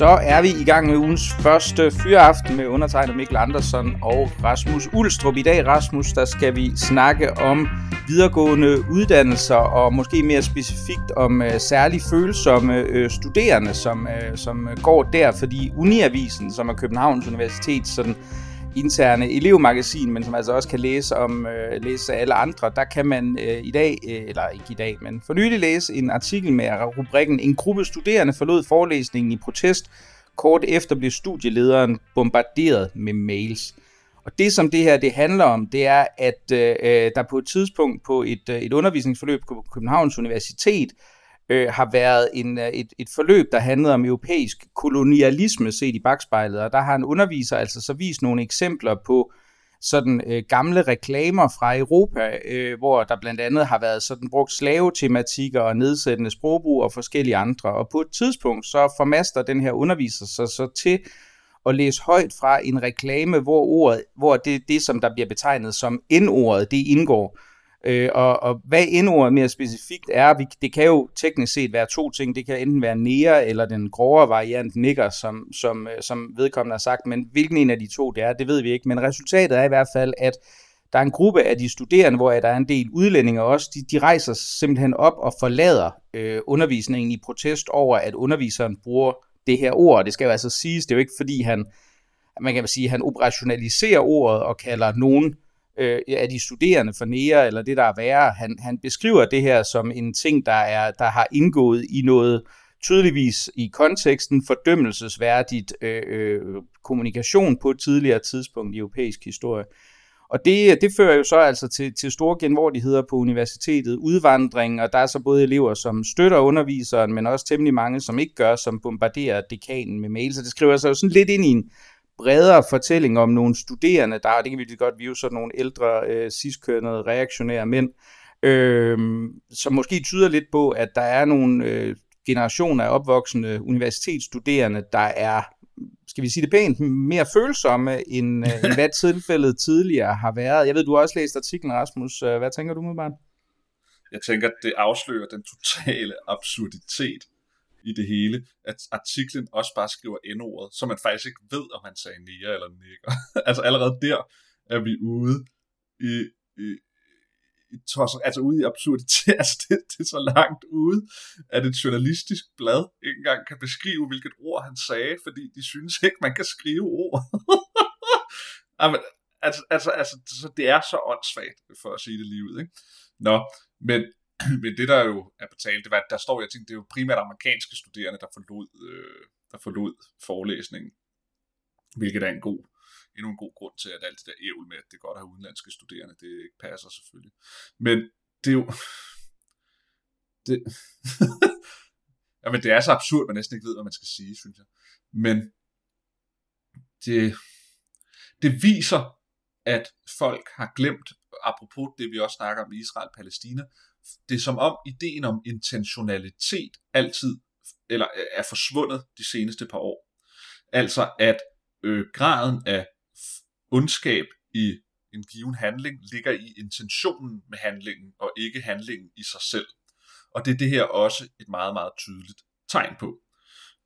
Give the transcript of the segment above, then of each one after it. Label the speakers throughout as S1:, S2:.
S1: Så er vi i gang med ugens første fyraften med undertegnet Mikkel Andersen og Rasmus Ulstrup. I dag, Rasmus, der skal vi snakke om videregående uddannelser og måske mere specifikt om øh, uh, særligt følsomme uh, studerende, som, uh, som går der, fordi Uniavisen, som er Københavns Universitet, sådan interne elevmagasin, men som altså også kan læse om øh, læse alle andre, der kan man øh, i dag, øh, eller ikke i dag, men for nylig læse en artikel med rubrikken En gruppe studerende forlod forelæsningen i protest. Kort efter blev studielederen bombarderet med mails. Og det, som det her det handler om, det er, at øh, øh der på et tidspunkt på et, øh, et undervisningsforløb på Københavns Universitet øh, har været en, øh, et, et forløb, der handlede om europæisk kolonialisme set i bagspejlet, og der har en underviser altså så vist nogle eksempler på sådan øh, gamle reklamer fra Europa, øh, hvor der blandt andet har været sådan brugt slavetematikker og nedsættende sprogbrug og forskellige andre. Og på et tidspunkt så formaster den her underviser sig så til at læse højt fra en reklame, hvor ordet, hvor det, det som der bliver betegnet som N-ordet, det indgår. Øh, og, og hvad endordet mere specifikt er, vi, det kan jo teknisk set være to ting. Det kan enten være nære eller den grovere variant nigger, som, som, øh, som vedkommende har sagt, men hvilken en af de to det er, det ved vi ikke. Men resultatet er i hvert fald, at der er en gruppe af de studerende, hvor der er en del udlændinge også, de, de rejser simpelthen op og forlader øh, undervisningen i protest over, at underviseren bruger det her ord. Det skal jo altså siges, det er jo ikke fordi han, man kan sige, han operationaliserer ordet og kalder nogen øh, af de studerende for nære, eller det der er værre. Han, han beskriver det her som en ting, der, er, der har indgået i noget tydeligvis i konteksten fordømmelsesværdigt øh, øh, kommunikation på et tidligere tidspunkt i europæisk historie. Og det, det fører jo så altså til, til store genvordigheder på universitetet, udvandring, og der er så både elever, som støtter underviseren, men også temmelig mange, som ikke gør, som bombarderer dekanen med mails. Så det skriver sig jo sådan lidt ind i en, bredere fortælling om nogle studerende, der det kan vi lige godt vide, sådan nogle ældre, øh, ciskønnede, reaktionære mænd, øh, som måske tyder lidt på, at der er nogle øh, generationer af opvoksende universitetsstuderende, der er, skal vi sige det pænt, mere følsomme, end, øh, end hvad tilfældet tidligere har været. Jeg ved, du har også læst artiklen, Rasmus. Øh, hvad tænker du med bare?
S2: Jeg tænker, at det afslører den totale absurditet i det hele, at artiklen også bare skriver N-ordet, så man faktisk ikke ved, om han sagde nære eller nikker. altså allerede der er vi ude i, i, i altså ude i absurditet, altså det, det er så langt ude, at et journalistisk blad ikke engang kan beskrive, hvilket ord han sagde, fordi de synes ikke, man kan skrive ord. Jamen, altså, altså, altså, så det er så åndssvagt, for at sige det lige ud. Ikke? Nå, men men det der jo er på tale, det var, der står, jeg tænkte, det er jo primært amerikanske studerende, der forlod, øh, der forlod forelæsningen, hvilket er en god, endnu en god grund til, at alt det der ævl med, at det er godt at have udenlandske studerende, det ikke passer selvfølgelig. Men det er jo, det, jamen det er så absurd, man næsten ikke ved, hvad man skal sige, synes jeg. Men det, det viser, at folk har glemt, apropos det vi også snakker om Israel-Palæstina, det er som om ideen om intentionalitet altid eller øh, er forsvundet de seneste par år. Altså at øh, graden af ondskab i en given handling ligger i intentionen med handlingen, og ikke handlingen i sig selv. Og det er det her også et meget, meget tydeligt tegn på.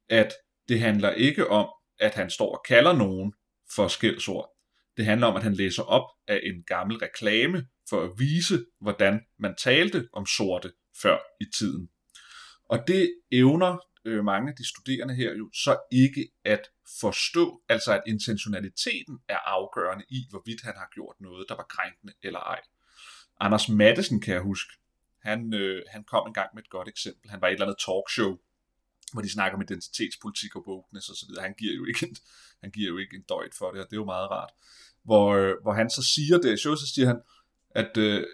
S2: At det handler ikke om, at han står og kalder nogen for skældsord. Det handler om, at han læser op af en gammel reklame for at vise, hvordan man talte om sorte før i tiden. Og det evner øh, mange af de studerende her jo så ikke at forstå, altså at intentionaliteten er afgørende i, hvorvidt han har gjort noget, der var krænkende eller ej. Anders Mattesen kan jeg huske, han, øh, han kom engang med et godt eksempel. Han var i et eller andet talkshow, hvor de snakker om identitetspolitik og wokeness og så videre. Han giver jo ikke en, han giver jo ikke en døjt for det, og det er jo meget rart. Hvor, øh, hvor han så siger det, så siger han, at øh,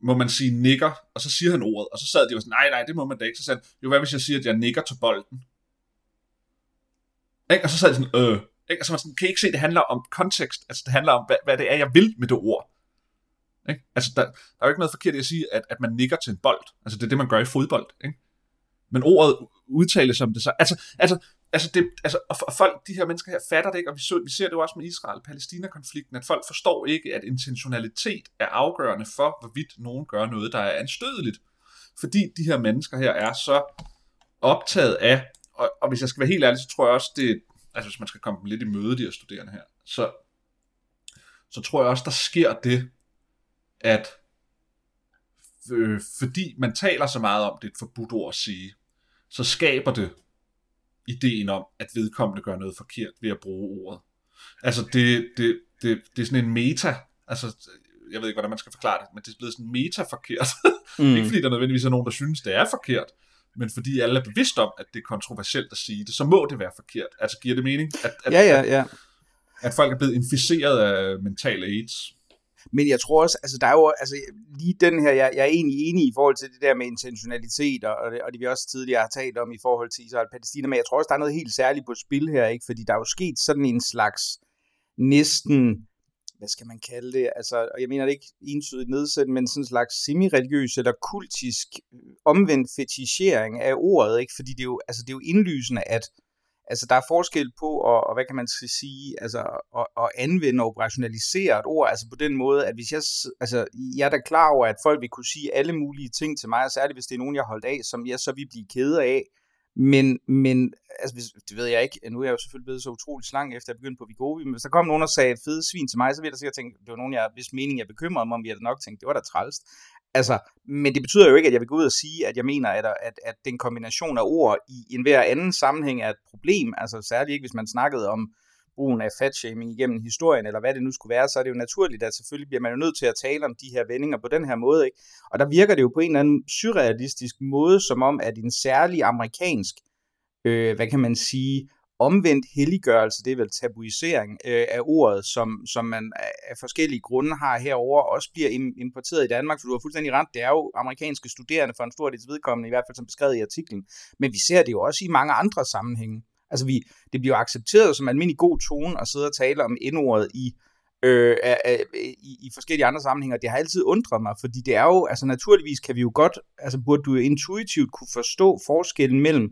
S2: må man sige nikker, og så siger han ordet, og så sad de og sådan, nej, nej, det må man da ikke. Så sagde han, jo, hvad hvis jeg siger, at jeg nikker til bolden? Ikke? Og så sad de sådan, øh, ikke? Og så man sådan, kan I ikke se, det handler om kontekst, altså det handler om, hvad, hvad det er, jeg vil med det ord. Ikke? Altså, der, der er jo ikke noget forkert i at sige, at, at man nikker til en bold. Altså, det er det, man gør i fodbold. Ikke? Men ordet udtales som det så. Altså, altså, altså, det, altså og folk, de her mennesker her, fatter det ikke, og vi, så, vi ser det jo også med Israel-Palæstina-konflikten, at folk forstår ikke, at intentionalitet er afgørende for, hvorvidt nogen gør noget, der er anstødeligt. Fordi de her mennesker her er så optaget af, og, og hvis jeg skal være helt ærlig, så tror jeg også, det, altså hvis man skal komme dem lidt i møde, de her studerende her, så, så tror jeg også, der sker det, at øh, fordi man taler så meget om, det er et forbudt ord at sige, så skaber det ideen om, at vedkommende gør noget forkert ved at bruge ordet. Altså det, det, det, det er sådan en meta, altså jeg ved ikke, hvordan man skal forklare det, men det er blevet sådan meta-forkert. Mm. ikke fordi der nødvendigvis er nogen, der synes, det er forkert, men fordi alle er bevidst om, at det er kontroversielt at sige det, så må det være forkert. Altså giver det mening? At, at,
S1: ja, ja, ja.
S2: At, at folk er blevet inficeret af mental AIDS.
S1: Men jeg tror også, altså der er jo, altså lige den her, jeg, jeg er egentlig enig i forhold til det der med intentionalitet, og, og, det, og det vi også tidligere har talt om i forhold til Israel og Palæstina, men jeg tror også, der er noget helt særligt på spil her, ikke? fordi der er jo sket sådan en slags næsten, hvad skal man kalde det, altså, og jeg mener det ikke entydigt nedsæt, men sådan en slags semi-religiøs eller kultisk øh, omvendt fetichering af ordet, ikke? fordi det er jo, altså, det er jo indlysende, at altså der er forskel på, og, og hvad kan man sige, altså at, at anvende og operationalisere et ord, altså på den måde, at hvis jeg, altså jeg er da klar over, at folk vil kunne sige alle mulige ting til mig, og særligt hvis det er nogen, jeg har holdt af, som jeg så vil blive ked af, men, men altså, hvis, det ved jeg ikke, nu er jeg jo selvfølgelig blevet så utrolig slank efter jeg begyndte på Vigovi, men hvis der kom nogen og sagde fede svin til mig, så ville jeg da sikkert tænke, det var nogen, jeg, hvis mening jeg bekymrede mig om, vi havde nok tænkt, det var da trælst. Altså, men det betyder jo ikke, at jeg vil gå ud og sige, at jeg mener, at, at, at den kombination af ord i enhver anden sammenhæng er et problem. Altså særligt ikke, hvis man snakkede om brugen af fatshaming igennem historien, eller hvad det nu skulle være, så er det jo naturligt, at selvfølgelig bliver man jo nødt til at tale om de her vendinger på den her måde. Ikke? Og der virker det jo på en eller anden surrealistisk måde, som om, at en særlig amerikansk, øh, hvad kan man sige, omvendt helliggørelse, det er vel tabuisering øh, af ordet, som, som man af forskellige grunde har herover også bliver importeret i Danmark, for du har fuldstændig ret, det er jo amerikanske studerende for en stor del vedkommende, i hvert fald som beskrevet i artiklen, men vi ser det jo også i mange andre sammenhænge. Altså vi, det bliver accepteret som almindelig god tone at sidde og tale om indordet i øh, i, i forskellige andre sammenhænge, det har altid undret mig, fordi det er jo, altså naturligvis kan vi jo godt, altså burde du intuitivt kunne forstå forskellen mellem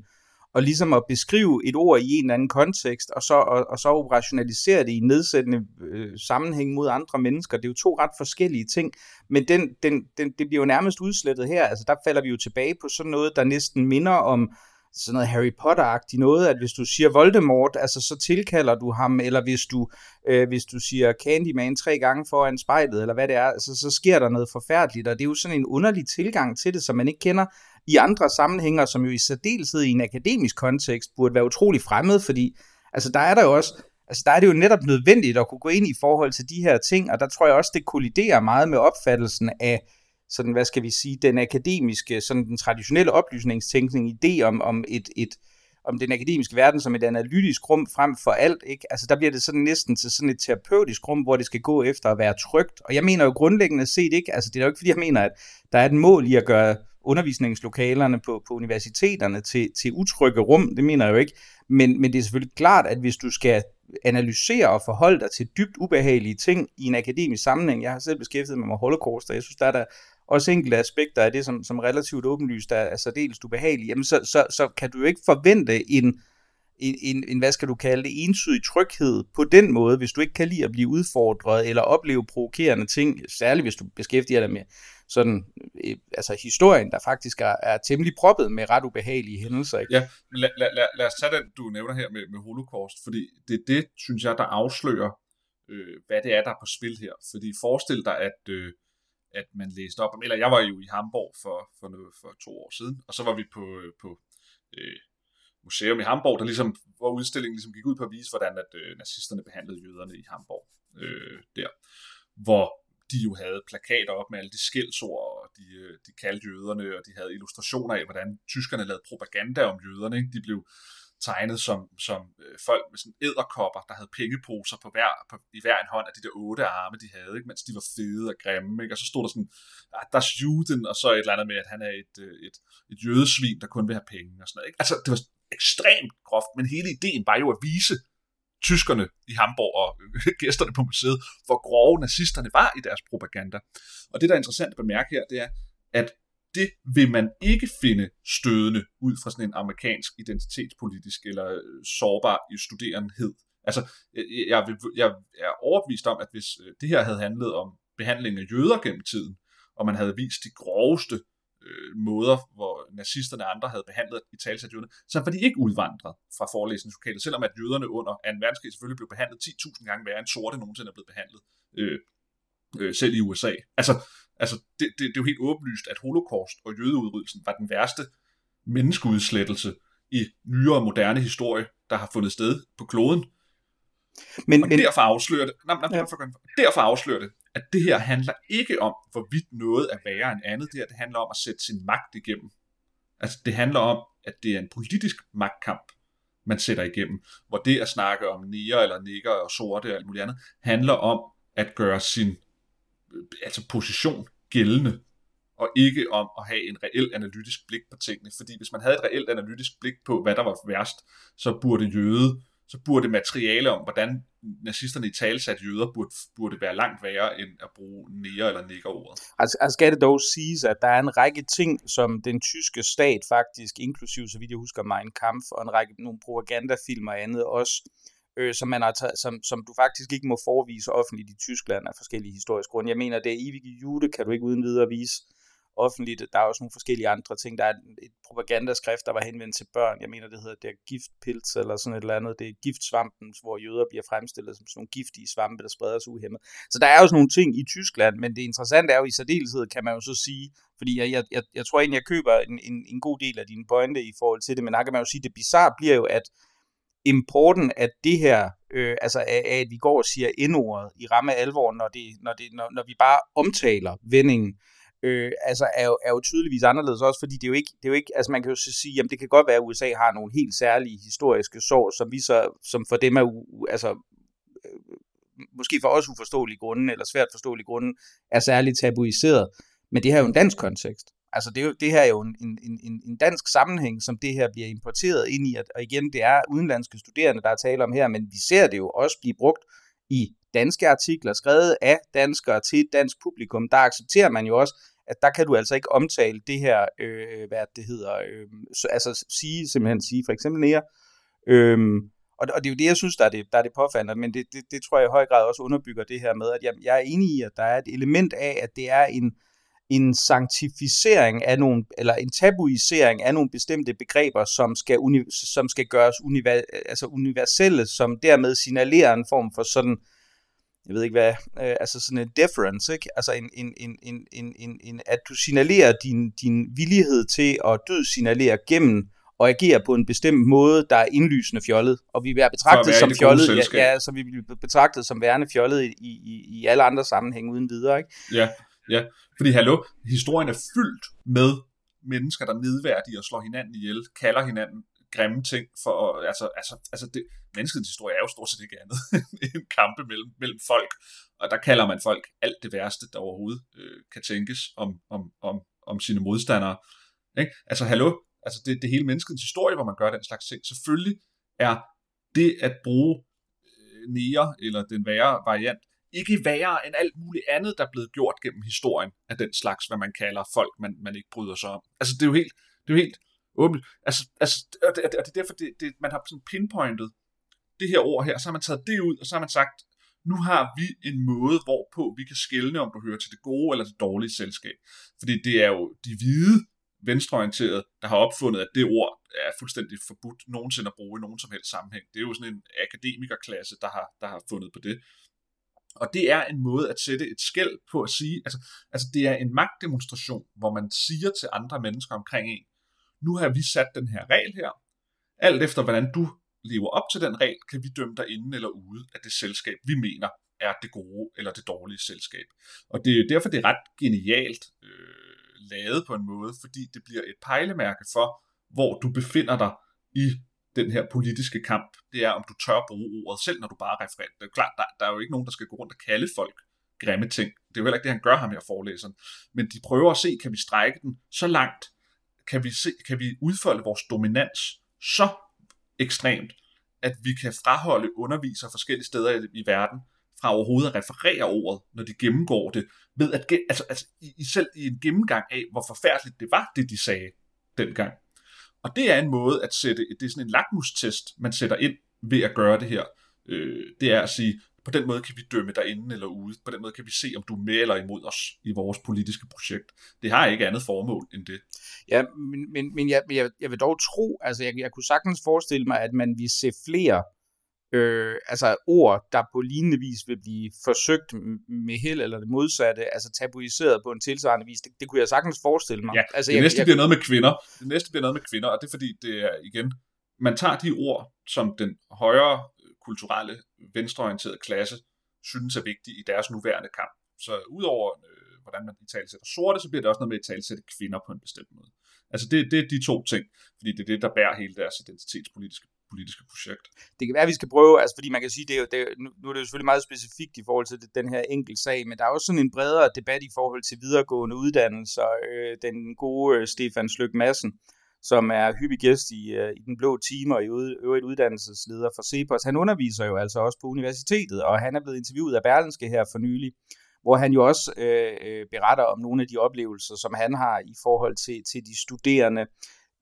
S1: og ligesom at beskrive et ord i en eller anden kontekst, og så, og, og så operationalisere det i nedsættende øh, sammenhæng mod andre mennesker. Det er jo to ret forskellige ting, men den, den, den, det bliver jo nærmest udslettet her. Altså der falder vi jo tilbage på sådan noget, der næsten minder om sådan noget Harry Potter-agtigt noget, at hvis du siger Voldemort, altså så tilkalder du ham, eller hvis du, øh, hvis du siger Candyman tre gange foran spejlet, eller hvad det er, altså, så sker der noget forfærdeligt, og det er jo sådan en underlig tilgang til det, som man ikke kender i andre sammenhænger, som jo i særdeleshed i en akademisk kontekst burde være utrolig fremmed, fordi altså der er der jo også, altså der er det jo netop nødvendigt at kunne gå ind i forhold til de her ting, og der tror jeg også, det kolliderer meget med opfattelsen af sådan, hvad skal vi sige, den akademiske, sådan den traditionelle oplysningstænkning, idé om, om et, et, om den akademiske verden som et analytisk rum frem for alt, ikke? Altså der bliver det sådan næsten til sådan et terapeutisk rum, hvor det skal gå efter at være trygt. Og jeg mener jo grundlæggende set ikke, altså det er jo ikke fordi, jeg mener, at der er et mål i at gøre undervisningslokalerne på, på universiteterne til, til utrygge rum, det mener jeg jo ikke. Men, men det er selvfølgelig klart, at hvis du skal analysere og forholde dig til dybt ubehagelige ting i en akademisk sammenhæng, jeg har selv beskæftiget mig med holocaust, og jeg synes, der er der også enkelte aspekter af det, som, som relativt åbenlyst er, er særdeles ubehagelige, jamen så, så, så kan du jo ikke forvente en, en, en, en, hvad skal du kalde det, ensidig tryghed på den måde, hvis du ikke kan lide at blive udfordret eller opleve provokerende ting, særligt hvis du beskæftiger dig med sådan, øh, altså historien, der faktisk er, er temmelig proppet med ret ubehagelige hændelser. Ikke?
S2: Ja, lad, lad, lad, lad os tage den, du nævner her med, med holocaust, fordi det er det, synes jeg, der afslører, øh, hvad det er, der er på spil her. Fordi forestil dig, at, øh, at man læste op, om, eller jeg var jo i Hamburg for, for, noget, for to år siden, og så var vi på, øh, på øh, museum i Hamburg, der ligesom, hvor udstillingen ligesom gik ud på at vise, hvordan at, øh, nazisterne behandlede jøderne i Hamburg øh, der. Hvor de jo havde plakater op med alle de skældsord, og de, øh, de kaldte jøderne, og de havde illustrationer af, hvordan tyskerne lavede propaganda om jøderne. Ikke? De blev tegnet som, som øh, folk med sådan æderkopper, der havde pengeposer på hver, på, i hver en hånd af de der otte arme, de havde, ikke? mens de var fede og grimme. Ikke? Og så stod der sådan, ah, der er Juden, og så et eller andet med, at han er et, øh, et, et jødesvin, der kun vil have penge og sådan noget. Ikke? Altså, det var ekstremt groft, men hele ideen var jo at vise, tyskerne i Hamburg og øh, gæsterne på museet, hvor grove nazisterne var i deres propaganda. Og det, der er interessant at bemærke her, det er, at det vil man ikke finde stødende ud fra sådan en amerikansk identitetspolitisk eller øh, sårbar studerenhed. Altså, jeg, vil, jeg er overbevist om, at hvis øh, det her havde handlet om behandling af jøder gennem tiden, og man havde vist de groveste øh, måder, hvor nazisterne og andre havde behandlet i talsat jøderne, så var de ikke udvandret fra forelæsningslokalet, selvom at jøderne under 2. verdenskrig selvfølgelig blev behandlet 10.000 gange værre end sorte nogensinde er blevet behandlet, øh, øh, selv i USA. Altså, altså det, det, det er jo helt åbenlyst, at holocaust og jødeudryddelsen var den værste menneskeudslettelse i nyere moderne historie, der har fundet sted på kloden. Men, og men, derfor afslører det, nej, nej, ja. derfor, derfor afslører det, at det her handler ikke om, hvorvidt noget er værre end andet. Det her det handler om at sætte sin magt igennem. Altså det handler om, at det er en politisk magtkamp, man sætter igennem, hvor det at snakke om niger eller nikker og sorte og alt muligt andet, handler om at gøre sin altså position gældende, og ikke om at have en reel analytisk blik på tingene. Fordi hvis man havde et reelt analytisk blik på, hvad der var værst, så burde jøde så burde materiale om, hvordan nazisterne i talsat jøder burde, burde være langt værre end at bruge nære eller niggerordet.
S1: Altså, altså skal det dog siges, at der er en række ting, som den tyske stat faktisk, inklusiv så vidt jeg husker Mein Kampf, og en række nogle propagandafilm og andet også, øh, som, man har taget, som, som du faktisk ikke må forvise offentligt i Tyskland af forskellige historiske grunde. Jeg mener, det er evige jude, kan du ikke uden videre vise offentligt. Der er også nogle forskellige andre ting. Der er et propagandaskrift, der var henvendt til børn. Jeg mener, det hedder det er giftpils eller sådan et eller andet. Det er giftsvampen, hvor jøder bliver fremstillet som sådan nogle giftige svampe, der spreder sig uhemmet. Så der er jo sådan nogle ting i Tyskland, men det interessante er jo i særdeleshed, kan man jo så sige, fordi jeg, jeg, jeg, jeg tror egentlig, jeg køber en, en, en god del af dine pointe i forhold til det, men der kan man jo sige, det bizarre bliver jo, at importen af det her, øh, altså af, af, at vi går og siger indordet i ramme alvor, når, det, når, det, når, når vi bare omtaler vendingen, øh, altså er, jo, er jo tydeligvis anderledes også, fordi det er jo ikke, det er jo ikke altså man kan jo så sige, jamen det kan godt være, at USA har nogle helt særlige historiske sår, som vi så, som for dem er, altså øh, måske for os uforståelige grunde, eller svært forståelige grunde, er særligt tabuiseret. Men det her er jo en dansk kontekst. Altså det, er jo, det her er jo en, en, en, en dansk sammenhæng, som det her bliver importeret ind i, og igen, det er udenlandske studerende, der er tale om her, men vi ser det jo også blive brugt i danske artikler, skrevet af danskere til et dansk publikum. Der accepterer man jo også, at der kan du altså ikke omtale det her, øh, hvad det hedder, øh, altså sige, simpelthen sige, for eksempel nære, øh, og, og det er jo det, jeg synes, der er det, der er det påfaldende, men det, det, det tror jeg i høj grad også underbygger det her med, at jeg, jeg er enig i, at der er et element af, at det er en, en sanktificering af nogle, eller en tabuisering af nogle bestemte begreber, som skal, uni, som skal gøres univer, altså universelle, som dermed signalerer en form for sådan, jeg ved ikke hvad, øh, altså sådan en deference, ikke? altså en, en, en, en, en, en, en, at du signalerer din, din villighed til at død signalere gennem og agere på en bestemt måde, der er indlysende fjollet, og vi bliver betragtet som fjollet, ja, ja, så vi bliver betragtet som værende fjollet i, i, i alle andre sammenhænge uden videre, ikke?
S2: Ja, ja, fordi hallo, historien er fyldt med mennesker, der nedværdiger og slår hinanden ihjel, kalder hinanden grimme ting for, altså, altså, altså det, menneskets historie er jo stort set ikke andet end kampe mellem, mellem folk, og der kalder man folk alt det værste, der overhovedet øh, kan tænkes om, om, om, om sine modstandere. Ikke? Altså, hallo, altså det, det hele menneskets historie, hvor man gør den slags ting. Selvfølgelig er det at bruge øh, nære, eller den værre variant, ikke værre end alt muligt andet, der er blevet gjort gennem historien af den slags, hvad man kalder folk, man, man ikke bryder sig om. Altså, det er jo helt, det er jo helt åbent. Altså, altså og det, og det er derfor, det, det, man har sådan pinpointet det her ord her, så har man taget det ud, og så har man sagt, nu har vi en måde, hvorpå vi kan skelne, om du hører til det gode eller det dårlige selskab. Fordi det er jo de hvide venstreorienterede, der har opfundet, at det ord er fuldstændig forbudt nogensinde at bruge i nogen som helst sammenhæng. Det er jo sådan en akademikerklasse, der har, der har fundet på det. Og det er en måde at sætte et skæld på at sige, altså, altså det er en magtdemonstration, hvor man siger til andre mennesker omkring en, nu har vi sat den her regel her, alt efter hvordan du lever op til den regel, kan vi dømme dig inden eller ude af det selskab, vi mener er det gode eller det dårlige selskab. Og det er derfor, det er ret genialt øh, lavet på en måde, fordi det bliver et pejlemærke for, hvor du befinder dig i den her politiske kamp. Det er, om du tør bruge ordet selv, når du bare refererer. Det er jo klart, der, der er jo ikke nogen, der skal gå rundt og kalde folk grimme ting. Det er jo heller ikke det, han gør ham her forelæseren. Men de prøver at se, kan vi strække den så langt, kan vi, se, kan vi udfolde vores dominans så ekstremt, at vi kan fraholde undervisere forskellige steder i, i verden fra overhovedet at referere ordet, når de gennemgår det, ved at, altså, altså i, selv i en gennemgang af, hvor forfærdeligt det var, det de sagde dengang. Og det er en måde at sætte, det er sådan en lakmustest, man sætter ind ved at gøre det her. Øh, det er at sige, på den måde kan vi dømme dig inden eller ude. På den måde kan vi se, om du er med eller imod os i vores politiske projekt. Det har ikke andet formål end det.
S1: Ja, men, men, men jeg, jeg, jeg vil dog tro, altså jeg, jeg kunne sagtens forestille mig, at man vil se flere øh, altså ord, der på lignende vis vil blive forsøgt med held eller det modsatte, altså tabuiseret på en tilsvarende vis. Det, det kunne jeg sagtens forestille mig.
S2: Ja,
S1: altså,
S2: det jeg, næste jeg, bliver noget med kvinder. Det næste bliver noget med kvinder, og det er fordi, det er igen, man tager de ord, som den højere kulturelle, venstreorienterede klasse synes er vigtige i deres nuværende kamp. Så udover øh, hvordan man i sætter sorte, så bliver det også noget med at sætte kvinder på en bestemt måde. Altså det, det er de to ting, fordi det er det, der bærer hele deres identitetspolitiske politiske projekt.
S1: Det kan være, at vi skal prøve, altså fordi man kan sige, det er jo, det nu er det jo selvfølgelig meget specifikt i forhold til den her enkelt sag, men der er også sådan en bredere debat i forhold til videregående uddannelser. Øh, den gode øh, Stefan Sløk Madsen, som er hyppig gæst i, øh, i Den Blå Time og i øvrigt uddannelsesleder for CEPOS, han underviser jo altså også på universitetet, og han er blevet interviewet af Berlinske her for nylig, hvor han jo også øh, øh beretter om nogle af de oplevelser, som han har i forhold til, til de studerende,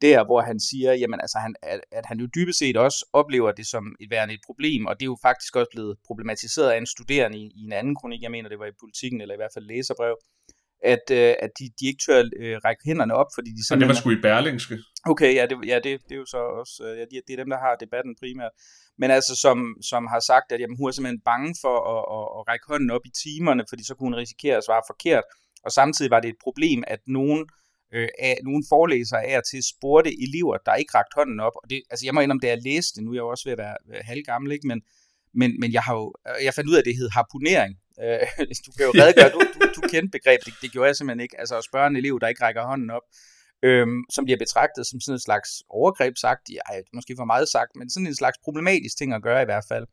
S1: der, hvor han siger, jamen, altså, han, at, at han jo dybest set også oplever det som et værende et problem, og det er jo faktisk også blevet problematiseret af en studerende i, i en anden kronik, jeg mener, det var i politikken, eller i hvert fald læserbrev, at, øh, at de, de ikke tør øh, række hænderne op, fordi de
S2: simpelthen... Og det var sgu i Berlingske.
S1: Okay, ja, det, ja det, det er jo så også, øh, ja, det, er dem, der har debatten primært. Men altså, som, som har sagt, at jamen, hun er simpelthen bange for at, at, at række hånden op i timerne, fordi så kunne hun risikere at svare forkert, og samtidig var det et problem, at nogen øh, af nogle forelæsere af til spurgte elever, der ikke rakte hånden op. Og det, altså jeg må indrømme, det er læste det, nu er jeg jo også ved at være, halvgammel, ikke? Men, men, men jeg har jo, øh, jeg fandt ud af, at det hed harpunering. Øh, du kan jo redegøre, du, du, du kendte begrebet, det, det gjorde jeg simpelthen ikke. Altså at spørge en elev, der ikke rækker hånden op, øhm, som bliver betragtet som sådan en slags overgreb sagt, ja, måske for meget sagt, men sådan en slags problematisk ting at gøre i hvert fald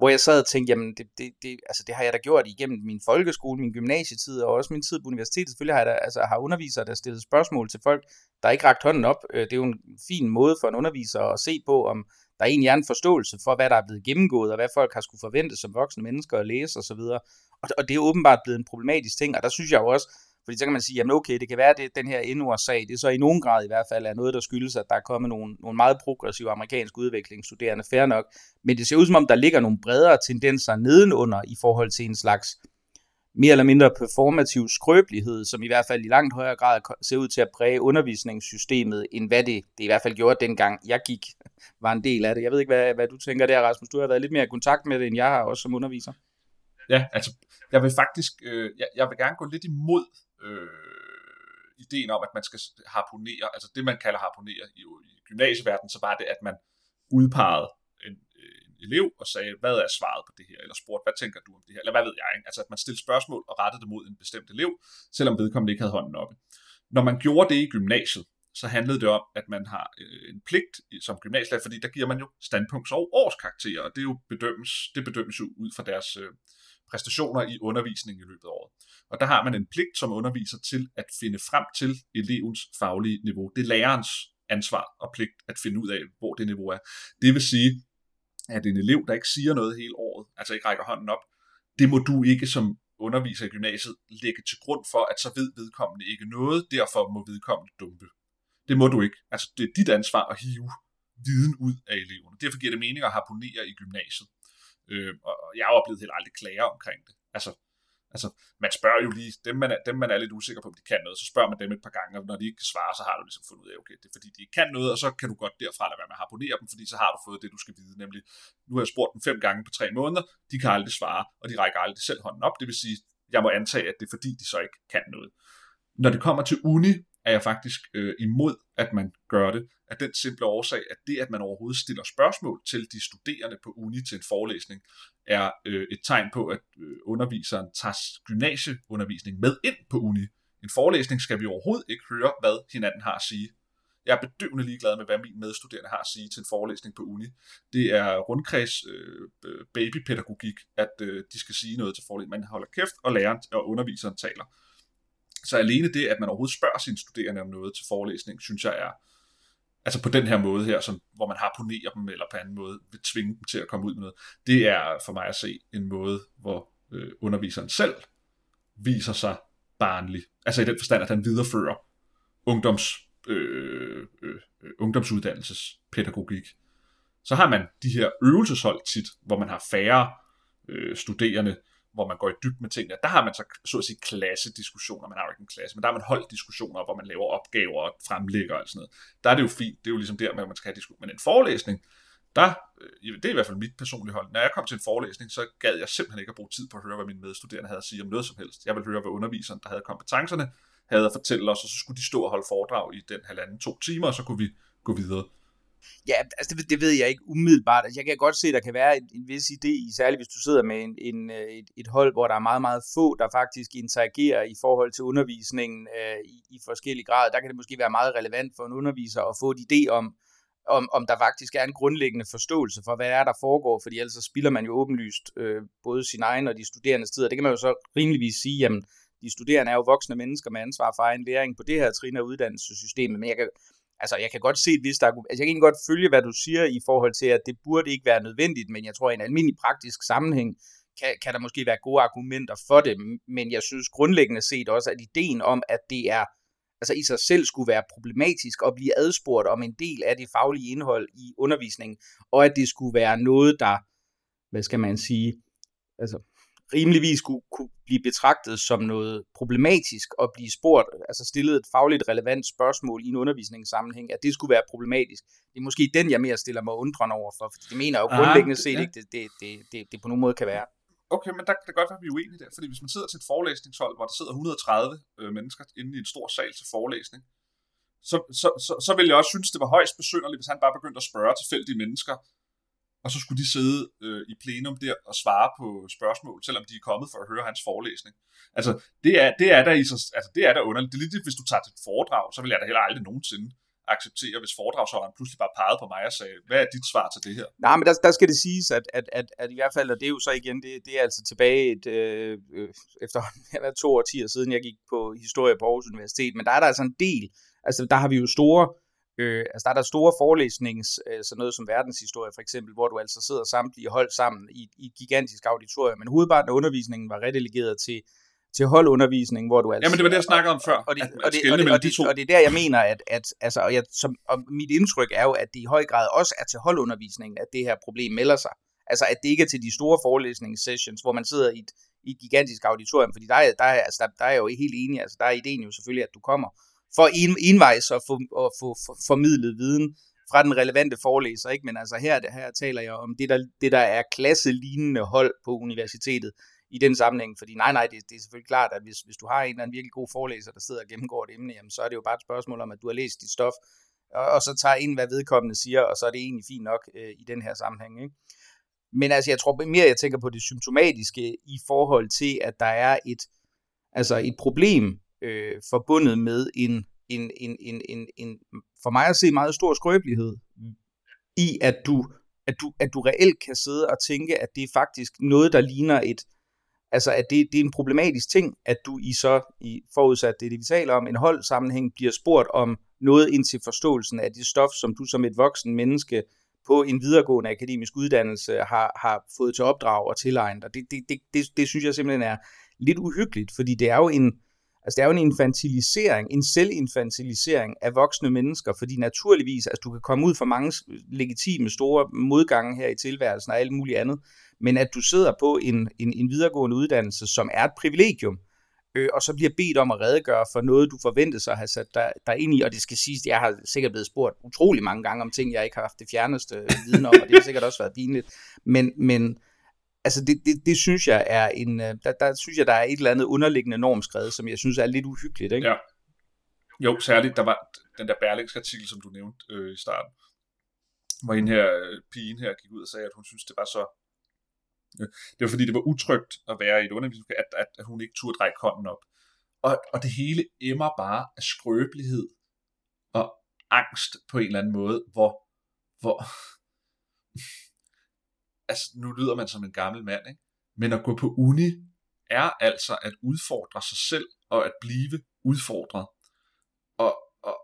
S1: hvor jeg sad og tænkte, jamen det, det, det, altså det har jeg da gjort igennem min folkeskole, min gymnasietid, og også min tid på universitetet. Selvfølgelig har jeg da, altså, har undervisere, der stillet spørgsmål til folk, der ikke rakt hånden op. Øh, det er jo en fin måde for en underviser at se på, om der egentlig er en forståelse for, hvad der er blevet gennemgået, og hvad folk har skulle forvente som voksne mennesker at læse osv. Og, og det er åbenbart blevet en problematisk ting, og der synes jeg jo også, fordi så kan man sige, jamen okay, det kan være, at den her NOR-sag, det er så i nogen grad i hvert fald er noget, der skyldes, at der er kommet nogle, nogle meget progressive amerikanske udviklingsstuderende, fair nok. Men det ser ud som om, der ligger nogle bredere tendenser nedenunder i forhold til en slags mere eller mindre performativ skrøbelighed, som i hvert fald i langt højere grad ser ud til at præge undervisningssystemet, end hvad det, det i hvert fald gjorde dengang jeg gik, var en del af det. Jeg ved ikke, hvad, hvad du tænker der, Rasmus. Du har været lidt mere i kontakt med det, end jeg har også som underviser.
S2: Ja, altså, jeg vil faktisk, øh, jeg, jeg vil gerne gå lidt imod øh, ideen om, at man skal harponere, altså det man kalder harponere i, i gymnasieverdenen, så var det, at man udpegede en, en elev og sagde, hvad er svaret på det her, eller spurgte, hvad tænker du om det her, eller hvad ved jeg, ikke? altså at man stillede spørgsmål og rettede det mod en bestemt elev, selvom vedkommende ikke havde hånden oppe. Når man gjorde det i gymnasiet, så handlede det om, at man har øh, en pligt som gymnasielærer, fordi der giver man jo standpunkts- og årskarakterer, og det, er jo bedømmes, det bedømmes jo ud fra deres øh, præstationer i undervisningen i løbet af året. Og der har man en pligt som underviser til at finde frem til elevens faglige niveau. Det er lærerens ansvar og pligt at finde ud af, hvor det niveau er. Det vil sige, at en elev, der ikke siger noget hele året, altså ikke rækker hånden op, det må du ikke som underviser i gymnasiet lægge til grund for, at så ved vedkommende ikke noget, derfor må vedkommende dumpe. Det må du ikke. Altså, det er dit ansvar at hive viden ud af eleverne. Derfor giver det mening at harponere i gymnasiet. Øh, og jeg har oplevet helt aldrig klager omkring det. Altså, altså, man spørger jo lige, dem man, er, dem man er lidt usikker på, om de kan noget, så spørger man dem et par gange, og når de ikke kan svare, så har du ligesom fundet ud af, okay, det er fordi, de ikke kan noget, og så kan du godt derfra lade være med at harponere dem, fordi så har du fået det, du skal vide, nemlig, nu har jeg spurgt dem fem gange på tre måneder, de kan aldrig svare, og de rækker aldrig selv hånden op, det vil sige, jeg må antage, at det er fordi, de så ikke kan noget. Når det kommer til uni, er jeg faktisk øh, imod, at man gør det, af den simple årsag, at det, at man overhovedet stiller spørgsmål til de studerende på uni til en forelæsning, er øh, et tegn på, at øh, underviseren tager gymnasieundervisning med ind på uni. En forelæsning skal vi overhovedet ikke høre, hvad hinanden har at sige. Jeg er bedøvende ligeglad med, hvad min medstuderende har at sige til en forelæsning på uni. Det er rundkreds øh, babypædagogik, at øh, de skal sige noget til forelæsningen. Man holder kæft, og læreren og underviseren taler. Så alene det, at man overhovedet spørger sine studerende om noget til forelæsning, synes jeg er altså på den her måde her, som, hvor man harponerer dem, eller på anden måde vil tvinge dem til at komme ud med noget, det er for mig at se en måde, hvor øh, underviseren selv viser sig barnlig. Altså i den forstand, at han viderefører ungdoms, øh, øh, øh ungdomsuddannelsespædagogik. Så har man de her øvelseshold tit, hvor man har færre øh, studerende, hvor man går i dyb med tingene. Der har man så, så at sige, klassediskussioner. Man har jo ikke en klasse, men der har man holdt diskussioner, hvor man laver opgaver og fremlægger og sådan noget. Der er det jo fint. Det er jo ligesom der, man skal have diskussion. Men en forelæsning, der, øh, det er i hvert fald mit personlige hold. Når jeg kom til en forelæsning, så gad jeg simpelthen ikke at bruge tid på at høre, hvad mine medstuderende havde at sige om noget som helst. Jeg ville høre, hvad underviseren, der havde kompetencerne, havde at fortælle os, og så skulle de stå og holde foredrag i den halvanden to timer, og så kunne vi gå videre.
S1: Ja, altså det, det ved jeg ikke umiddelbart. Altså, jeg kan godt se, at der kan være en, en vis idé i, særligt hvis du sidder med en, en, øh, et, et hold, hvor der er meget, meget få, der faktisk interagerer i forhold til undervisningen øh, i, i forskellige grad. Der kan det måske være meget relevant for en underviser at få et idé om, om, om der faktisk er en grundlæggende forståelse for, hvad er der foregår, fordi ellers så spilder man jo åbenlyst øh, både sin egen og de studerendes tid, og det kan man jo så rimeligvis sige, jamen, de studerende er jo voksne mennesker med ansvar for egen læring på det her trin af uddannelsessystemet, men jeg kan, altså jeg kan godt se et vist argument, altså jeg kan ikke godt følge, hvad du siger i forhold til, at det burde ikke være nødvendigt, men jeg tror, at i en almindelig praktisk sammenhæng, kan, kan der måske være gode argumenter for det, men jeg synes grundlæggende set også, at ideen om, at det er altså i sig selv skulle være problematisk at blive adspurgt om en del af det faglige indhold i undervisningen, og at det skulle være noget, der, hvad skal man sige, altså rimeligvis kunne, kunne blive betragtet som noget problematisk og blive spurgt, altså stillet et fagligt relevant spørgsmål i en undervisningssammenhæng, at det skulle være problematisk. Det er måske den, jeg mere stiller mig undrende over for, for det mener jo grundlæggende set ja. ikke, det, det, det, det, det på nogen måde kan være.
S2: Okay, men der kan det godt være, at vi er uenige der, fordi hvis man sidder til et forelæsningshold, hvor der sidder 130 øh, mennesker inde i en stor sal til forelæsning, så, så, så, så ville jeg også synes, det var højst besynderligt, hvis han bare begyndte at spørge tilfældige mennesker, og så skulle de sidde øh, i plenum der og svare på spørgsmål, selvom de er kommet for at høre hans forelæsning. Altså, det er, det er der i så, altså, det er der underligt. Det er lidt, ligesom, hvis du tager til et foredrag, så vil jeg da heller aldrig nogensinde acceptere, hvis foredragsholderen pludselig bare pegede på mig og sagde, hvad er dit svar til det her?
S1: Nej, men der, der skal det siges, at, at, at, at i hvert fald, og det er jo så igen, det, det er altså tilbage et, øh, øh efter to årtier siden, jeg gik på historie på Aarhus Universitet, men der er der altså en del, altså der har vi jo store Øh, altså der er der store forelæsnings, øh, sådan noget som verdenshistorie for eksempel, hvor du altså sidder samtlige hold sammen i, i et gigantisk auditorium, men hovedparten af undervisningen var redelegeret til, til holdundervisning, hvor du altså...
S2: Jamen det var det, jeg snakkede om før.
S1: Og det, at, og det, og det, og det, og det er der, jeg mener, at, at altså, og, jeg, som, og mit indtryk er jo, at det i høj grad også er til holdundervisningen, at det her problem melder sig. Altså at det ikke er til de store forelæsningssessions, hvor man sidder i et, i et gigantisk auditorium, fordi der er, der, er, altså, der, der er jo helt enig, altså der er ideen jo selvfølgelig, at du kommer for en, envejs at få, at få for, formidlet viden fra den relevante forelæser, ikke? men altså her, her taler jeg om det der, det, der er klasselignende hold på universitetet i den sammenhæng, fordi nej, nej, det, det er selvfølgelig klart, at hvis, hvis du har en eller anden virkelig god forelæser, der sidder og gennemgår et emne, jamen, så er det jo bare et spørgsmål om, at du har læst dit stof, og, og så tager ind, hvad vedkommende siger, og så er det egentlig fint nok øh, i den her sammenhæng. Ikke? Men altså, jeg tror mere, jeg tænker på det symptomatiske i forhold til, at der er et, altså et problem øh, forbundet med en, en, en, en, en, en, for mig at se, meget stor skrøbelighed i, at du, at, du, at du reelt kan sidde og tænke, at det er faktisk noget, der ligner et, altså at det, det er en problematisk ting, at du i så, i forudsat det, det vi taler om, en holdsammenhæng, bliver spurgt om noget ind til forståelsen af det stof, som du som et voksen menneske på en videregående akademisk uddannelse har, har fået til opdrag og tilegnet. Og det, det, det, det, det synes jeg simpelthen er lidt uhyggeligt, fordi det er jo en, Altså det er jo en infantilisering, en selvinfantilisering af voksne mennesker, fordi naturligvis, altså du kan komme ud for mange legitime store modgange her i tilværelsen og alt muligt andet, men at du sidder på en, en, en videregående uddannelse, som er et privilegium, øh, og så bliver bedt om at redegøre for noget, du forventede sig at have sat dig, dig ind i, og det skal siges, jeg har sikkert blevet spurgt utrolig mange gange om ting, jeg ikke har haft det fjerneste viden om, og det har sikkert også været pinligt, men, men altså det, det, det synes jeg er en, øh, der, der synes jeg, der er et eller andet underliggende normskred, som jeg synes er lidt uhyggeligt, ikke?
S2: Ja. Jo, særligt, der var den der Berlingske artikel, som du nævnte øh, i starten, hvor en her, øh, pigen her gik ud og sagde, at hun synes, det var så øh, det var fordi, det var utrygt at være i et undervisning, at, at, at hun ikke turde række hånden op. Og, og det hele emmer bare af skrøbelighed og angst på en eller anden måde, hvor, hvor altså nu lyder man som en gammel mand, ikke? men at gå på uni er altså at udfordre sig selv og at blive udfordret. Og, og,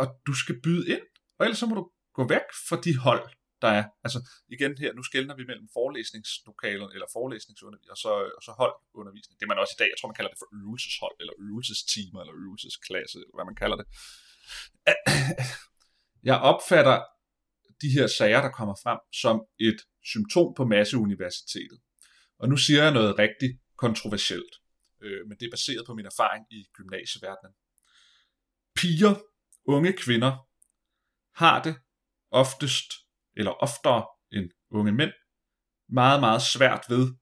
S2: og du skal byde ind, Og ellers så må du gå væk fra de hold, der er. Altså igen her, nu skældner vi mellem forelæsningslokaler eller forelæsningsundervisning og så, og så holdundervisning. Det er man også i dag, jeg tror man kalder det for øvelseshold, eller øvelsestimer, eller øvelsesklasse, eller hvad man kalder det. Jeg opfatter de her sager, der kommer frem, som et symptom på masseuniversitetet. Og nu siger jeg noget rigtig kontroversielt, øh, men det er baseret på min erfaring i gymnasieverdenen. Piger, unge kvinder, har det oftest, eller oftere end unge mænd, meget, meget svært ved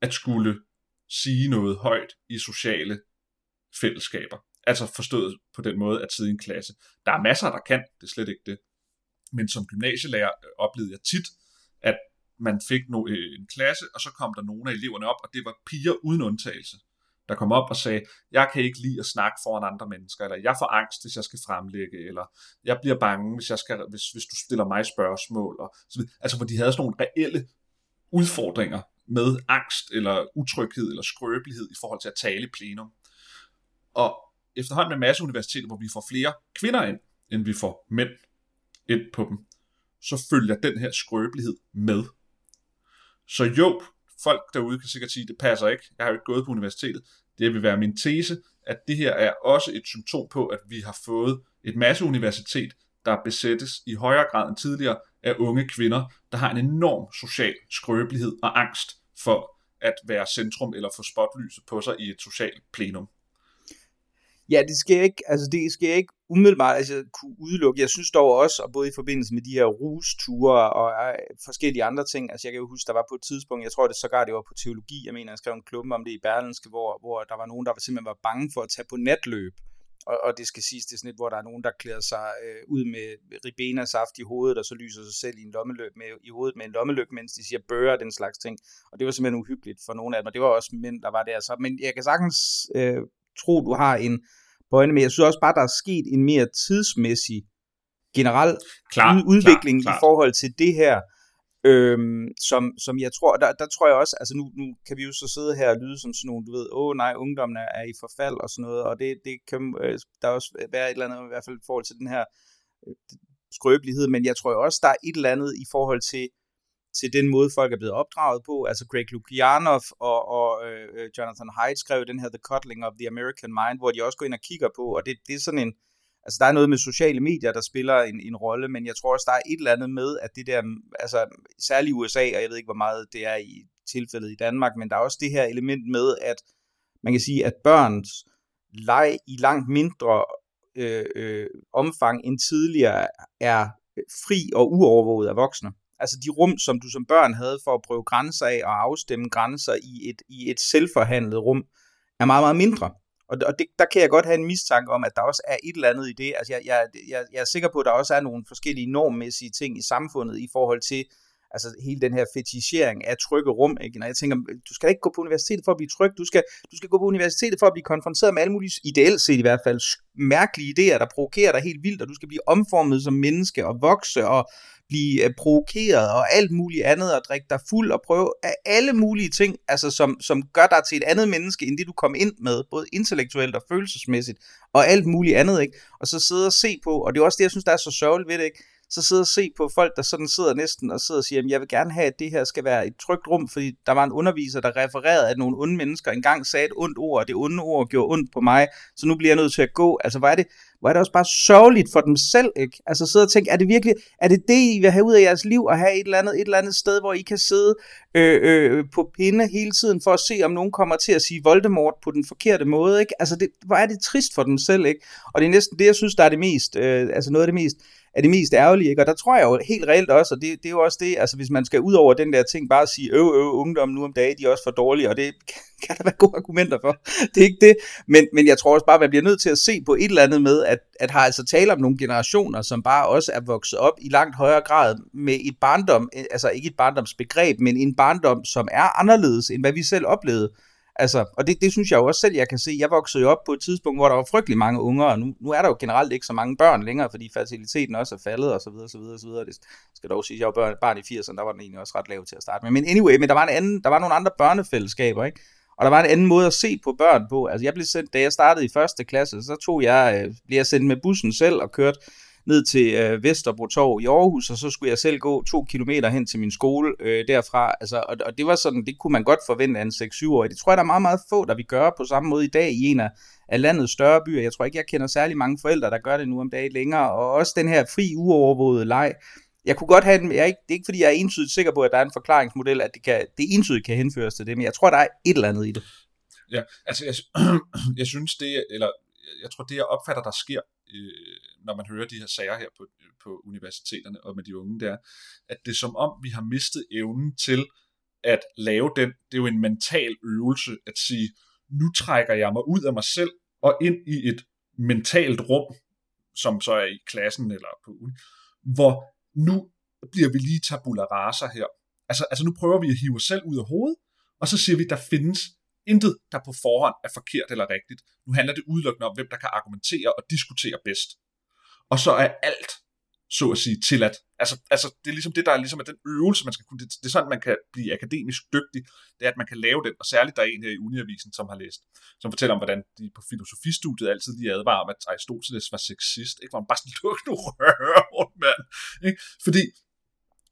S2: at skulle sige noget højt i sociale fællesskaber. Altså forstået på den måde at sidde i en klasse. Der er masser, der kan, det er slet ikke det. Men som gymnasielærer øh, oplevede jeg tit, at man fik no, øh, en klasse, og så kom der nogle af eleverne op, og det var piger uden undtagelse, der kom op og sagde, jeg kan ikke lide at snakke foran andre mennesker, eller jeg får angst, hvis jeg skal fremlægge, eller jeg bliver bange, hvis, jeg skal, hvis, hvis du stiller mig spørgsmål. Og så videre. Altså, hvor de havde sådan nogle reelle udfordringer med angst, eller utryghed, eller skrøbelighed i forhold til at tale i plenum. Og efterhånden med masse universiteter, hvor vi får flere kvinder ind, end vi får mænd ind på dem, så følger den her skrøbelighed med. Så jo, folk derude kan sikkert sige, at det passer ikke. Jeg har jo ikke gået på universitetet. Det vil være min tese, at det her er også et symptom på, at vi har fået et masseuniversitet, der besættes i højere grad end tidligere af unge kvinder, der har en enorm social skrøbelighed og angst for at være centrum eller få spotlyset på sig i et socialt plenum.
S1: Ja, det skal ikke, altså det skal ikke umiddelbart altså, kunne udelukke. Jeg synes dog også, og både i forbindelse med de her rusture og øh, forskellige andre ting, altså jeg kan jo huske, der var på et tidspunkt, jeg tror det sågar det var på teologi, jeg mener, jeg skrev en klumpe om det i Berlinske, hvor, hvor der var nogen, der simpelthen var bange for at tage på natløb. Og, og det skal siges, det er sådan et, hvor der er nogen, der klæder sig øh, ud med ribena saft i hovedet, og så lyser sig selv i en lommeløb med, i hovedet med en lommeløb, mens de siger bøger den slags ting. Og det var simpelthen uhyggeligt for nogle af dem, og det var også mænd, der var der. Så, men jeg kan sagtens øh, tro, du har en pointe, men jeg synes også bare, der er sket en mere tidsmæssig generel klar, udvikling klar, klar. i forhold til det her, øhm, som, som jeg tror, der, der tror jeg også, altså nu, nu kan vi jo så sidde her og lyde som sådan nogle, du ved, åh nej, ungdommen er, er i forfald og sådan noget, og det, det kan øh, der også være et eller andet, i hvert fald i forhold til den her øh, skrøbelighed, men jeg tror også, der er et eller andet i forhold til, til den måde, folk er blevet opdraget på. Altså Greg Lukianoff og, og øh, øh Jonathan Haidt skrev den her The Cuddling of the American Mind, hvor de også går ind og kigger på, og det, det er sådan en, altså der er noget med sociale medier, der spiller en, en rolle, men jeg tror også, der er et eller andet med, at det der, altså særligt i USA, og jeg ved ikke, hvor meget det er i tilfældet i Danmark, men der er også det her element med, at man kan sige, at børns leg i langt mindre øh, øh, omfang end tidligere er fri og uovervåget af voksne. Altså de rum, som du som børn havde for at prøve grænser af og afstemme grænser i et, i et selvforhandlet rum, er meget, meget mindre. Og, og det, der kan jeg godt have en mistanke om, at der også er et eller andet i det. Altså jeg, jeg, jeg, jeg er sikker på, at der også er nogle forskellige normmæssige ting i samfundet i forhold til, altså hele den her fetichering af trygge rum, ikke? Når jeg tænker, du skal ikke gå på universitetet for at blive tryg, du skal, du skal gå på universitetet for at blive konfronteret med alle mulige, ideelt set i hvert fald, mærkelige idéer, der provokerer dig helt vildt, og du skal blive omformet som menneske og vokse og blive øh, provokeret og alt muligt andet, og drikke dig fuld og prøve af alle mulige ting, altså som, som gør dig til et andet menneske, end det du kom ind med, både intellektuelt og følelsesmæssigt, og alt muligt andet, ikke? Og så sidde og se på, og det er også det, jeg synes, der er så sørgeligt ved det, ikke? så sidde og se på folk, der sådan sidder næsten og sidder og siger, jeg vil gerne have, at det her skal være et trygt rum, fordi der var en underviser, der refererede, at nogle onde mennesker engang sagde et ondt ord, og det onde ord gjorde ondt på mig, så nu bliver jeg nødt til at gå. Altså, hvad er det, hvor er det også bare sørgeligt for dem selv, ikke? Altså sidde og tænke, er det virkelig, er det det, I vil have ud af jeres liv, at have et eller andet, et eller andet sted, hvor I kan sidde øh, øh, på pinde hele tiden, for at se, om nogen kommer til at sige Voldemort på den forkerte måde, ikke? Altså, det, hvor er det trist for dem selv, ikke? Og det er næsten det, jeg synes, der er det mest, øh, altså noget af det mest er det mest ærgerlige, ikke? Og der tror jeg jo helt reelt også, og det, det er jo også det, altså hvis man skal ud over den der ting, bare sige, øv, øv, ungdom nu om dagen, de er også for dårlige, og det kan der være gode argumenter for. Det er ikke det, men, men jeg tror også bare, at man bliver nødt til at se på et eller andet med, at, at har altså tale om nogle generationer, som bare også er vokset op i langt højere grad med et barndom, altså ikke et barndomsbegreb, men en barndom, som er anderledes, end hvad vi selv oplevede. Altså, og det, det synes jeg jo også selv, jeg kan se. Jeg voksede jo op på et tidspunkt, hvor der var frygtelig mange unger, og nu, nu er der jo generelt ikke så mange børn længere, fordi fertiliteten også er faldet, og så videre, så videre, så videre. Det skal dog sige, at jeg var børn, barn i 80'erne, der var den egentlig også ret lav til at starte med. Men anyway, men der var, en anden, der var nogle andre børnefællesskaber, ikke? Og der var en anden måde at se på børn på. Altså, jeg blev sendt, da jeg startede i første klasse, så tog jeg, øh, blev jeg sendt med bussen selv og kørte ned til øh, Vesterbro Torv i Aarhus, og så skulle jeg selv gå to kilometer hen til min skole øh, derfra. Altså, og, og det var sådan, det kunne man godt forvente af en 6-7-årig. Det tror jeg, der er meget, meget få, der vi gør på samme måde i dag i en af, af landets større byer. Jeg tror ikke, jeg kender særlig mange forældre, der gør det nu om dagen længere. Og også den her fri, uovervågede leg. Jeg kunne godt have den, jeg er ikke, det er ikke fordi, jeg er entydigt sikker på, at der er en forklaringsmodel, at det, kan, det entydigt kan henføres til det, men jeg tror, der er et eller andet i det.
S2: Ja, altså jeg, jeg synes det, eller jeg tror det, jeg opfatter, der sker, øh, når man hører de her sager her på, på universiteterne og med de unge, det er, at det er som om, vi har mistet evnen til at lave den, det er jo en mental øvelse, at sige, nu trækker jeg mig ud af mig selv og ind i et mentalt rum, som så er i klassen eller på uni, hvor nu bliver vi lige tabula rasa her. Altså, altså nu prøver vi at hive os selv ud af hovedet, og så siger vi, der findes intet, der på forhånd er forkert eller rigtigt. Nu handler det udelukkende om, hvem der kan argumentere og diskutere bedst. Og så er alt, så at sige, tilladt. Altså, altså det er ligesom det, der er ligesom den øvelse, man skal kunne, det, det er sådan, man kan blive akademisk dygtig, det er, at man kan lave den, og særligt der er en her i Uniavisen, som har læst, som fortæller om, hvordan de på filosofistudiet altid lige advarer om, at Aristoteles var sexist, ikke? Hvor man bare sådan, luk nu rør, mand. Ikke? Fordi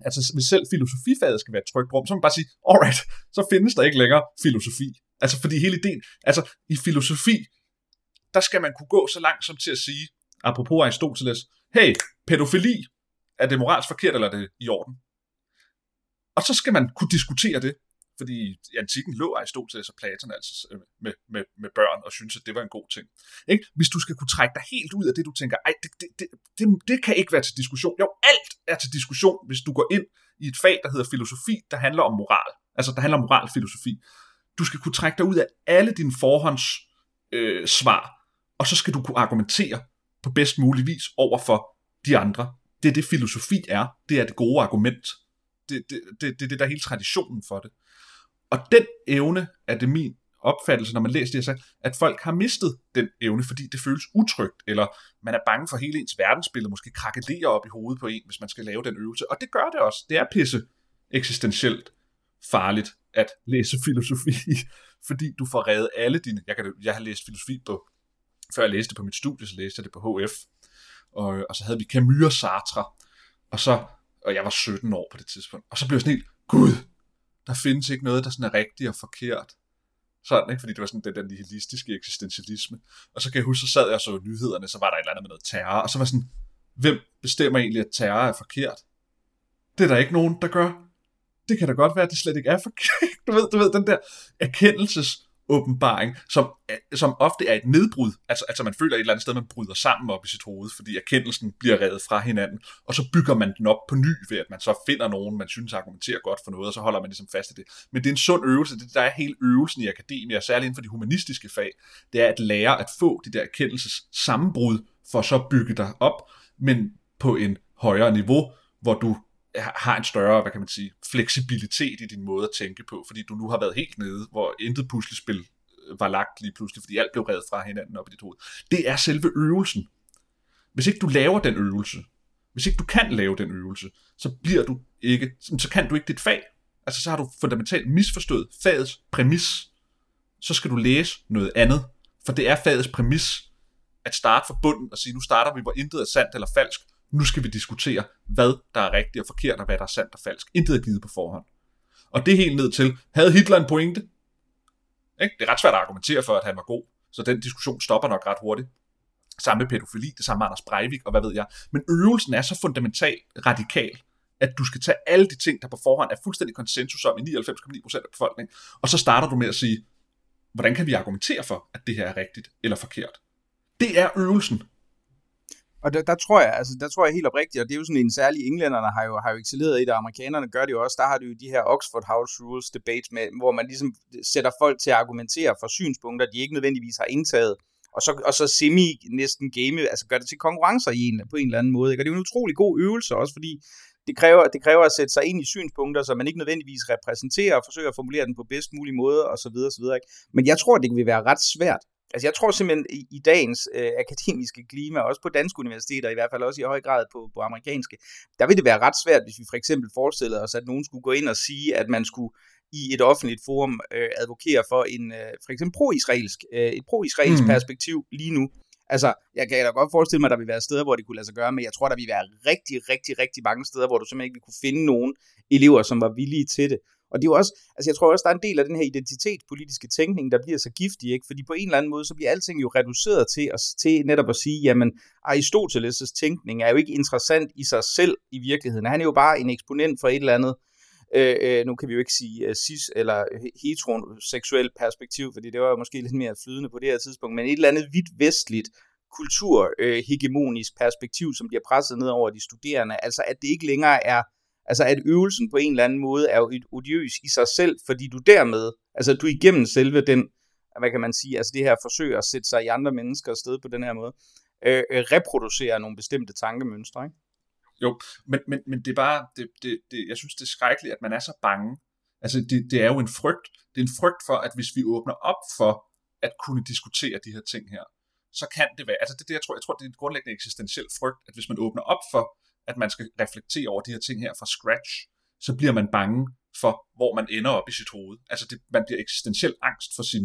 S2: altså hvis selv filosofifaget skal være et trygt rum, så må man bare sige, alright, så findes der ikke længere filosofi. Altså fordi hele ideen, altså i filosofi, der skal man kunne gå så langt som til at sige, apropos Aristoteles, hey, pædofili, er det moralsk forkert, eller er det i orden? Og så skal man kunne diskutere det, fordi i antikken lå Aristoteles og Platon altså øh, med, med, med børn og synes at det var en god ting. Ikke? Hvis du skal kunne trække dig helt ud af det, du tænker, ej, det, det, det, det, det kan ikke være til diskussion. Jo, alt er til diskussion, hvis du går ind i et fag, der hedder filosofi, der handler om moral. Altså, der handler om moralfilosofi. Du skal kunne trække dig ud af alle dine forhånds øh, svar, og så skal du kunne argumentere på bedst mulig vis over for de andre. Det er det, filosofi er. Det er det gode argument. Det, det, det, det, det der er hele traditionen for det. Og den evne er det min opfattelse, når man læser det, så, at folk har mistet den evne, fordi det føles utrygt, eller man er bange for hele ens verdensbillede, måske krakelerer op i hovedet på en, hvis man skal lave den øvelse. Og det gør det også. Det er pisse eksistentielt farligt at læse filosofi, fordi du får reddet alle dine... Jeg, kan, jeg har læst filosofi på... Før jeg læste det på mit studie, så læste jeg det på HF. Og, og så havde vi Camus og Sartre. Og så... Og jeg var 17 år på det tidspunkt. Og så blev jeg sådan helt... Gud, der findes ikke noget, der sådan er rigtigt og forkert. Sådan, ikke? Fordi det var sådan den, den nihilistiske eksistentialisme. Og så kan jeg huske, så sad jeg og så nyhederne, så var der et eller andet med noget terror, og så var sådan, hvem bestemmer egentlig, at terror er forkert? Det er der ikke nogen, der gør. Det kan da godt være, at det slet ikke er forkert. Du ved, du ved den der erkendelses åbenbaring, som, som ofte er et nedbrud. Altså, altså man føler et eller andet sted, man bryder sammen op i sit hoved, fordi erkendelsen bliver revet fra hinanden, og så bygger man den op på ny ved, at man så finder nogen, man synes argumenterer godt for noget, og så holder man ligesom fast i det. Men det er en sund øvelse, det der er hele øvelsen i akademia, særligt inden for de humanistiske fag, det er at lære at få de der erkendelses sammenbrud, for så bygge dig op, men på en højere niveau, hvor du har en større, hvad kan man sige, fleksibilitet i din måde at tænke på, fordi du nu har været helt nede, hvor intet puslespil øh, var lagt lige pludselig, fordi alt blev reddet fra hinanden op i dit hoved. Det er selve øvelsen. Hvis ikke du laver den øvelse, hvis ikke du kan lave den øvelse, så bliver du ikke, så kan du ikke dit fag. Altså så har du fundamentalt misforstået fagets præmis. Så skal du læse noget andet, for det er fagets præmis at starte fra bunden og sige, nu starter vi, hvor intet er sandt eller falsk, nu skal vi diskutere, hvad der er rigtigt og forkert, og hvad der er sandt og falsk. Intet er givet på forhånd. Og det er helt ned til, havde Hitler en pointe? Ikke? Det er ret svært at argumentere for, at han var god, så den diskussion stopper nok ret hurtigt. Samme med pædofili, det samme med Anders Breivik, og hvad ved jeg. Men øvelsen er så fundamental, radikal, at du skal tage alle de ting, der på forhånd er fuldstændig konsensus om i 99,9% af befolkningen, og så starter du med at sige, hvordan kan vi argumentere for, at det her er rigtigt eller forkert? Det er øvelsen,
S1: og der, der, tror jeg, altså, der tror jeg helt oprigtigt, og det er jo sådan en særlig, englænderne har jo, har jo excelleret i det, amerikanerne gør det jo også, der har du jo de her Oxford House Rules debates, med, hvor man ligesom sætter folk til at argumentere for synspunkter, de ikke nødvendigvis har indtaget, og så, og så semi næsten game, altså gør det til konkurrencer i en, på en eller anden måde. Ikke? Og det er jo en utrolig god øvelse også, fordi det kræver, det kræver at sætte sig ind i synspunkter, som man ikke nødvendigvis repræsenterer, og forsøger at formulere den på bedst mulig måde, og så videre, og så videre. Ikke? Men jeg tror, det vil være ret svært Altså jeg tror simpelthen i, i dagens øh, akademiske klima, også på danske universiteter, i hvert fald også i høj grad på, på amerikanske, der vil det være ret svært, hvis vi for eksempel forestiller os, at nogen skulle gå ind og sige, at man skulle i et offentligt forum øh, advokere for en øh, for eksempel pro-israelsk, øh, et pro-israelsk mm. perspektiv lige nu. Altså, jeg kan da godt forestille mig, at der vil være steder, hvor det kunne lade sig gøre, men jeg tror, der vil være rigtig, rigtig, rigtig mange steder, hvor du simpelthen ikke vil kunne finde nogen elever, som var villige til det. Og det er jo også, altså jeg tror også, der er en del af den her identitetspolitiske tænkning, der bliver så giftig, ikke? Fordi på en eller anden måde, så bliver alting jo reduceret til, at, til netop at sige, jamen Aristoteles' tænkning er jo ikke interessant i sig selv i virkeligheden. Han er jo bare en eksponent for et eller andet, øh, øh nu kan vi jo ikke sige øh, cis eller heteroseksuel perspektiv, fordi det var jo måske lidt mere flydende på det her tidspunkt, men et eller andet vidt vestligt kulturhegemonisk øh, perspektiv, som bliver presset ned over de studerende. Altså at det ikke længere er Altså at øvelsen på en eller anden måde er jo odiøs i sig selv, fordi du dermed, altså du igennem selve den, hvad kan man sige, altså det her forsøg at sætte sig i andre mennesker sted på den her måde, øh, øh, reproducerer nogle bestemte tankemønstre, ikke?
S2: Jo, men, men, men det er bare, det, det, det, jeg synes det er skrækkeligt, at man er så bange. Altså det, det er jo en frygt. Det er en frygt for, at hvis vi åbner op for at kunne diskutere de her ting her, så kan det være, altså det, det jeg tror, jeg tror, det er en grundlæggende eksistentiel frygt, at hvis man åbner op for, at man skal reflektere over de her ting her fra scratch, så bliver man bange for, hvor man ender op i sit hoved. Altså det, man bliver eksistentiel angst for sin,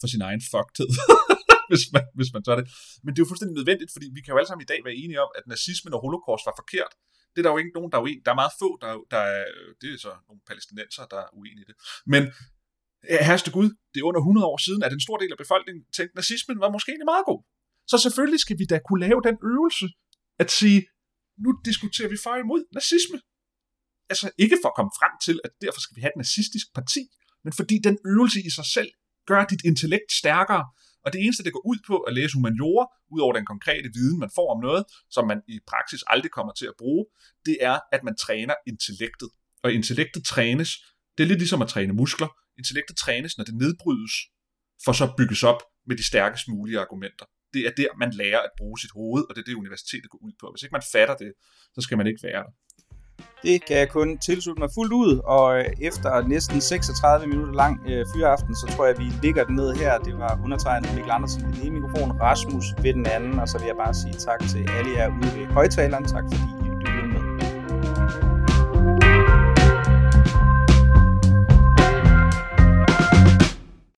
S2: for sin egen fuckedhed, hvis, man, hvis man tør det. Men det er jo fuldstændig nødvendigt, fordi vi kan jo alle sammen i dag være enige om, at nazismen og holocaust var forkert. Det er der jo ikke nogen, der er uenige. Der er meget få, der, der er, det er så nogle palæstinenser, der er uenige i det. Men herreste Gud, det er under 100 år siden, at en stor del af befolkningen tænkte, at nazismen var måske egentlig meget god. Så selvfølgelig skal vi da kunne lave den øvelse, at sige, nu diskuterer vi for imod nazisme. Altså ikke for at komme frem til, at derfor skal vi have et nazistisk parti, men fordi den øvelse i sig selv gør dit intellekt stærkere. Og det eneste, det går ud på at læse humaniora, ud over den konkrete viden, man får om noget, som man i praksis aldrig kommer til at bruge, det er, at man træner intellektet. Og intellektet trænes, det er lidt ligesom at træne muskler. Intellektet trænes, når det nedbrydes, for så bygges op med de stærkest mulige argumenter det er der, man lærer at bruge sit hoved, og det er det, universitetet går ud på. Hvis ikke man fatter det, så skal man ikke være der.
S1: Det kan jeg kun tilslutte mig fuldt ud, og øh, efter næsten 36 minutter lang øh, fyraften, så tror jeg, vi ligger den ned her. Det var undertegnet Mikkel Andersen ved den ene mikrofon, Rasmus ved den anden, og så vil jeg bare sige tak til alle jer ude ved højtaleren. Tak fordi